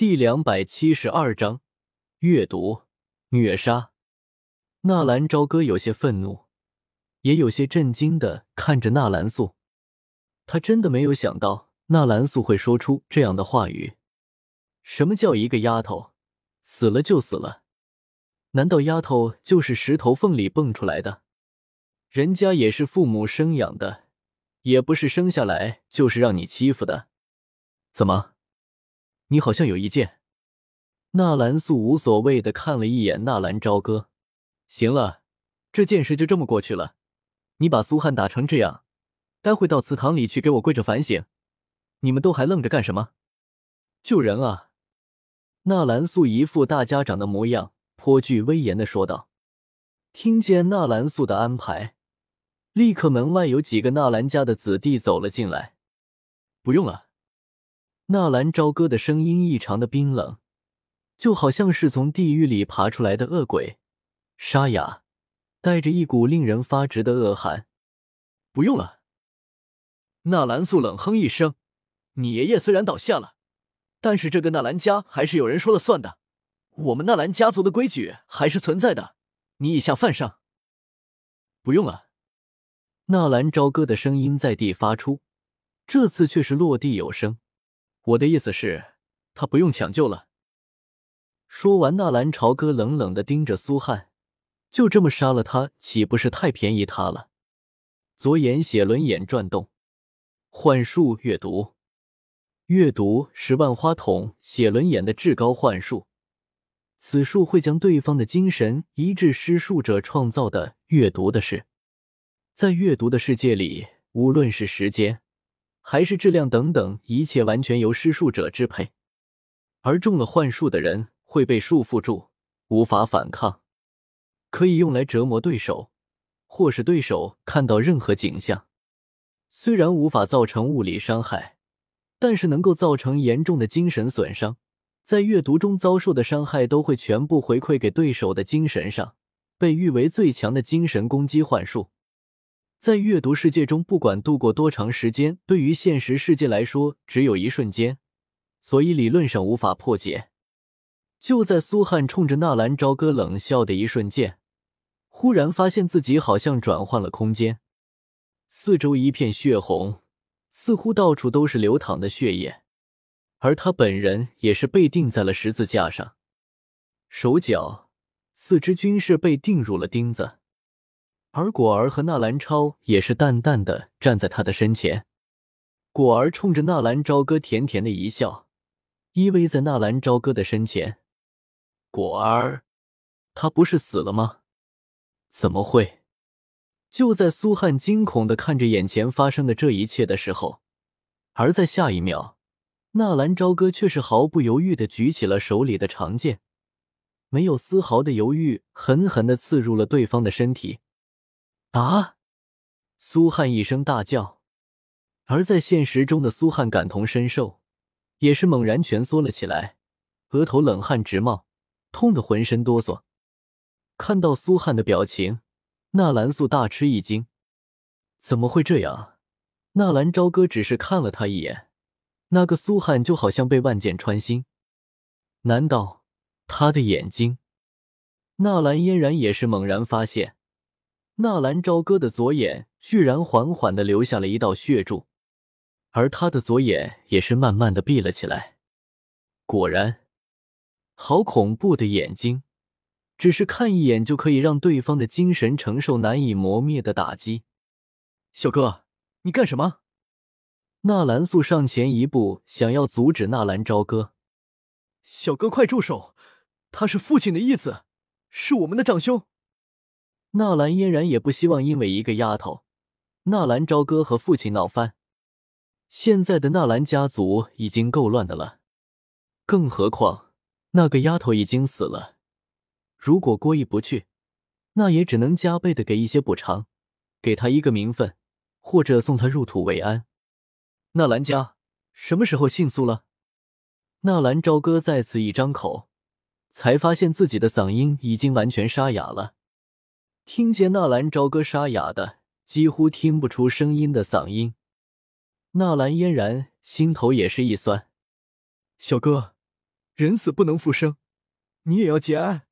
第两百七十二章阅读虐杀。纳兰朝歌有些愤怒，也有些震惊的看着纳兰素。他真的没有想到纳兰素会说出这样的话语。什么叫一个丫头死了就死了？难道丫头就是石头缝里蹦出来的？人家也是父母生养的，也不是生下来就是让你欺负的。怎么？你好像有意见。纳兰素无所谓的看了一眼纳兰朝歌。行了，这件事就这么过去了。你把苏汉打成这样，待会到祠堂里去给我跪着反省。你们都还愣着干什么？救人啊！纳兰素一副大家长的模样，颇具威严的说道。听见纳兰素的安排，立刻门外有几个纳兰家的子弟走了进来。不用了。纳兰朝歌的声音异常的冰冷，就好像是从地狱里爬出来的恶鬼，沙哑，带着一股令人发直的恶寒。不用了。纳兰素冷哼一声：“你爷爷虽然倒下了，但是这个纳兰家还是有人说了算的，我们纳兰家族的规矩还是存在的。你以下犯上。”不用了。纳兰朝歌的声音在地发出，这次却是落地有声。我的意思是，他不用抢救了。说完，纳兰朝歌冷冷的盯着苏汉，就这么杀了他，岂不是太便宜他了？左眼写轮眼转动，幻术阅读，阅读是万花筒写轮眼的至高幻术。此术会将对方的精神移至施术者创造的阅读的事，在阅读的世界里，无论是时间。还是质量等等，一切完全由施术者支配，而中了幻术的人会被束缚住，无法反抗，可以用来折磨对手，或使对手看到任何景象。虽然无法造成物理伤害，但是能够造成严重的精神损伤。在阅读中遭受的伤害都会全部回馈给对手的精神上，被誉为最强的精神攻击幻术。在阅读世界中，不管度过多长时间，对于现实世界来说只有一瞬间，所以理论上无法破解。就在苏汉冲着纳兰朝歌冷笑的一瞬间，忽然发现自己好像转换了空间，四周一片血红，似乎到处都是流淌的血液，而他本人也是被钉在了十字架上，手脚、四肢均是被钉入了钉子。而果儿和纳兰超也是淡淡的站在他的身前。果儿冲着纳兰朝歌甜甜的一笑，依偎在纳兰朝歌的身前。果儿，他不是死了吗？怎么会？就在苏汉惊恐的看着眼前发生的这一切的时候，而在下一秒，纳兰朝歌却是毫不犹豫的举起了手里的长剑，没有丝毫的犹豫，狠狠的刺入了对方的身体。啊！苏汉一声大叫，而在现实中的苏汉感同身受，也是猛然蜷缩了起来，额头冷汗直冒，痛得浑身哆嗦。看到苏汉的表情，纳兰素大吃一惊：怎么会这样？纳兰朝歌只是看了他一眼，那个苏汉就好像被万箭穿心。难道他的眼睛？纳兰嫣然也是猛然发现。纳兰朝歌的左眼居然缓缓的留下了一道血柱，而他的左眼也是慢慢的闭了起来。果然，好恐怖的眼睛！只是看一眼就可以让对方的精神承受难以磨灭的打击。小哥，你干什么？纳兰素上前一步，想要阻止纳兰朝歌。小哥，快住手！他是父亲的义子，是我们的长兄。纳兰嫣然也不希望因为一个丫头，纳兰朝歌和父亲闹翻。现在的纳兰家族已经够乱的了，更何况那个丫头已经死了。如果过意不去，那也只能加倍的给一些补偿，给他一个名分，或者送他入土为安。纳兰家什么时候姓苏了？纳兰朝歌再次一张口，才发现自己的嗓音已经完全沙哑了。听见纳兰朝歌沙哑的几乎听不出声音的嗓音，纳兰嫣然心头也是一酸。小哥，人死不能复生，你也要节哀。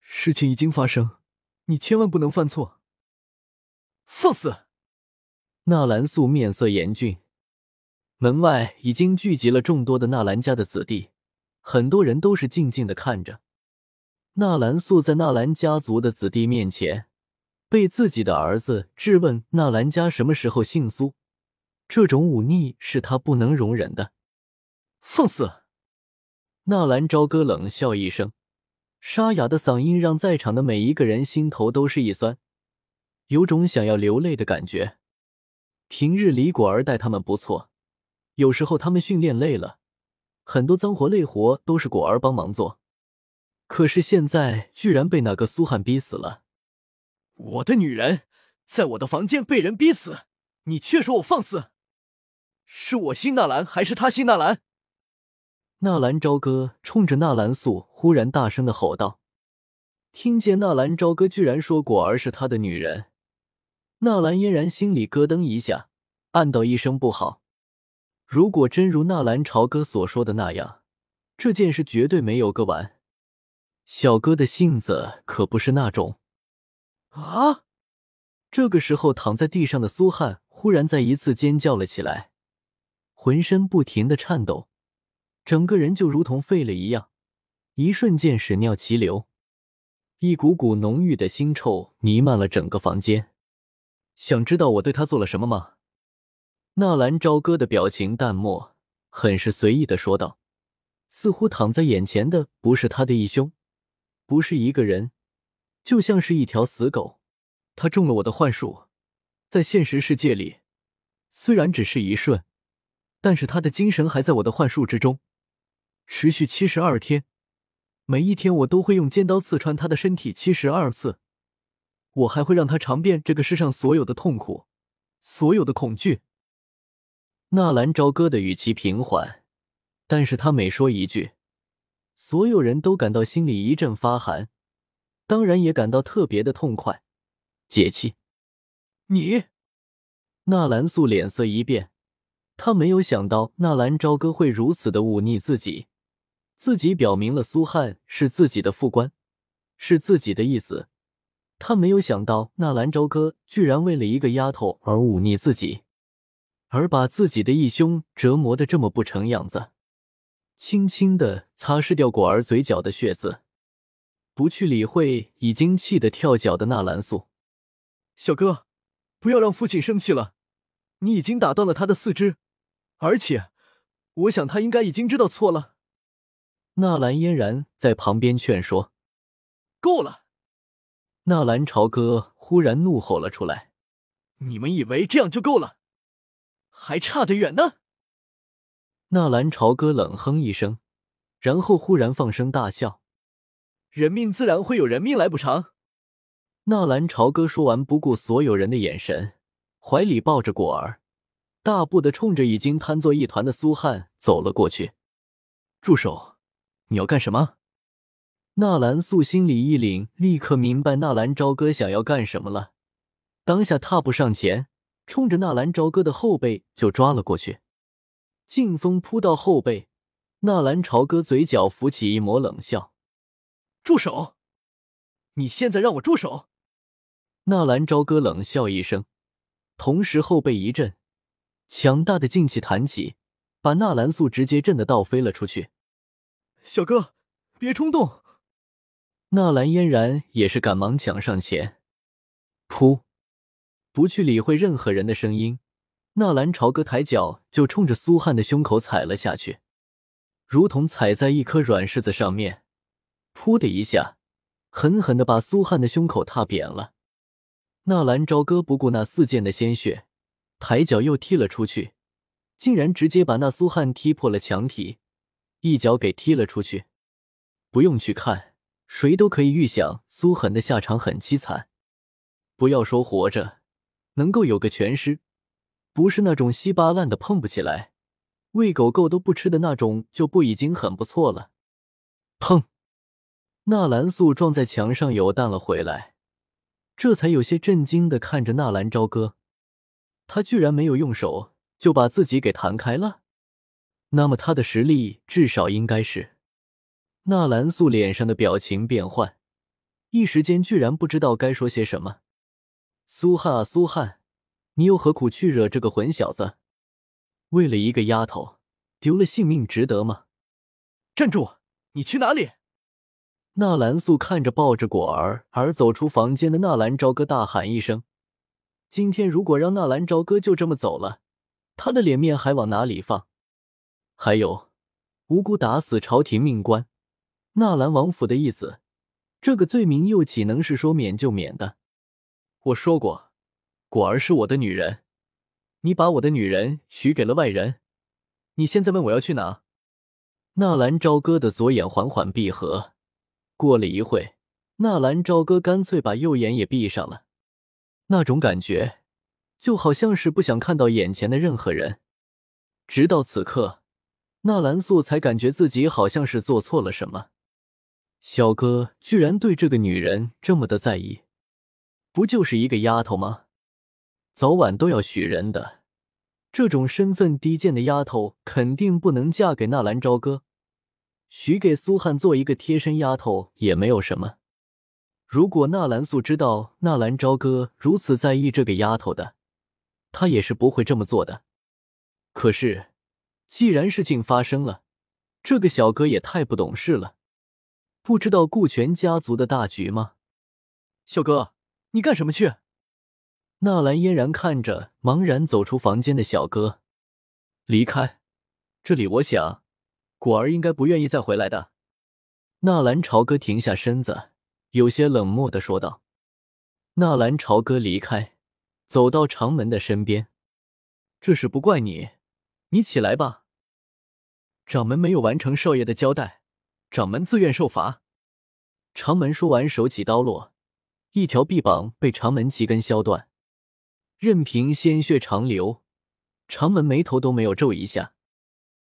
事情已经发生，你千万不能犯错。放肆！纳兰素面色严峻，门外已经聚集了众多的纳兰家的子弟，很多人都是静静的看着纳兰素在纳兰家族的子弟面前被自己的儿子质问纳兰家什么时候姓苏，这种忤逆是他不能容忍的。放肆！纳兰朝歌冷笑一声，沙哑的嗓音让在场的每一个人心头都是一酸。有种想要流泪的感觉。平日里果儿待他们不错，有时候他们训练累了，很多脏活累活都是果儿帮忙做。可是现在居然被那个苏汉逼死了。我的女人在我的房间被人逼死，你却说我放肆？是我信纳兰还是他信纳兰？纳兰朝歌冲着纳兰素忽然大声的吼道。听见纳兰朝歌居然说果儿是他的女人。纳兰嫣然心里咯噔一下，暗道一声不好。如果真如纳兰朝歌所说的那样，这件事绝对没有个完。小哥的性子可不是那种。啊！这个时候，躺在地上的苏汉忽然再一次尖叫了起来，浑身不停的颤抖，整个人就如同废了一样，一瞬间屎尿齐流，一股股浓郁的腥臭弥漫了整个房间。想知道我对他做了什么吗？纳兰朝歌的表情淡漠，很是随意的说道，似乎躺在眼前的不是他的义兄，不是一个人，就像是一条死狗。他中了我的幻术，在现实世界里，虽然只是一瞬，但是他的精神还在我的幻术之中，持续七十二天，每一天我都会用尖刀刺穿他的身体七十二次。我还会让他尝遍这个世上所有的痛苦，所有的恐惧。纳兰朝歌的语气平缓，但是他每说一句，所有人都感到心里一阵发寒，当然也感到特别的痛快、解气。你，纳兰素脸色一变，他没有想到纳兰朝歌会如此的忤逆自己，自己表明了苏汉是自己的副官，是自己的义子。他没有想到，纳兰朝歌居然为了一个丫头而忤逆自己，而把自己的义兄折磨的这么不成样子。轻轻的擦拭掉果儿嘴角的血渍，不去理会已经气得跳脚的纳兰素。小哥，不要让父亲生气了。你已经打断了他的四肢，而且，我想他应该已经知道错了。纳兰嫣然在旁边劝说：“够了。”纳兰朝歌忽然怒吼了出来：“你们以为这样就够了？还差得远呢！”纳兰朝歌冷哼一声，然后忽然放声大笑：“人命自然会有人命来补偿。”纳兰朝歌说完，不顾所有人的眼神，怀里抱着果儿，大步的冲着已经瘫作一团的苏汉走了过去。“住手！你要干什么？”纳兰素心里一凛，立刻明白纳兰朝歌想要干什么了。当下踏步上前，冲着纳兰朝歌的后背就抓了过去。劲风扑到后背，纳兰朝歌嘴角浮起一抹冷笑：“住手！你现在让我住手！”纳兰朝歌冷笑一声，同时后背一震，强大的劲气弹起，把纳兰素直接震得倒飞了出去。小哥，别冲动。纳兰嫣然也是赶忙抢上前，噗！不去理会任何人的声音，纳兰朝歌抬脚就冲着苏汉的胸口踩了下去，如同踩在一颗软柿子上面，噗的一下，狠狠的把苏汉的胸口踏扁了。纳兰朝歌不顾那四溅的鲜血，抬脚又踢了出去，竟然直接把那苏汉踢破了墙体，一脚给踢了出去。不用去看。谁都可以预想苏狠的下场很凄惨。不要说活着，能够有个全尸，不是那种稀巴烂的碰不起来，喂狗狗都不吃的那种，就不已经很不错了。砰！纳兰素撞在墙上，游荡了回来，这才有些震惊的看着纳兰朝歌，他居然没有用手就把自己给弹开了，那么他的实力至少应该是。纳兰素脸上的表情变幻，一时间居然不知道该说些什么。苏汉啊，苏汉，你又何苦去惹这个混小子？为了一个丫头丢了性命，值得吗？站住！你去哪里？纳兰素看着抱着果儿而走出房间的纳兰朝歌，大喊一声：“今天如果让纳兰朝歌就这么走了，他的脸面还往哪里放？还有，无辜打死朝廷命官，纳兰王府的义子，这个罪名又岂能是说免就免的？我说过，果儿是我的女人，你把我的女人许给了外人，你现在问我要去哪？”纳兰朝歌的左眼缓缓闭合，过了一会，纳兰朝歌干脆把右眼也闭上了。那种感觉，就好像是不想看到眼前的任何人。直到此刻，纳兰素才感觉自己好像是做错了什么。小哥居然对这个女人这么的在意，不就是一个丫头吗？早晚都要许人的，这种身份低贱的丫头肯定不能嫁给纳兰朝歌。许给苏汉做一个贴身丫头也没有什么。如果纳兰素知道纳兰朝歌如此在意这个丫头的，他也是不会这么做的。可是，既然事情发生了，这个小哥也太不懂事了，不知道顾全家族的大局吗？小哥，你干什么去？纳兰嫣然看着茫然走出房间的小哥，离开这里，我想。果儿应该不愿意再回来的。纳兰朝歌停下身子，有些冷漠的说道。纳兰朝歌离开，走到长门的身边。这事不怪你，你起来吧。掌门没有完成少爷的交代，掌门自愿受罚。长门说完，手起刀落，一条臂膀被长门齐根削断，任凭鲜血长流，长门眉头都没有皱一下。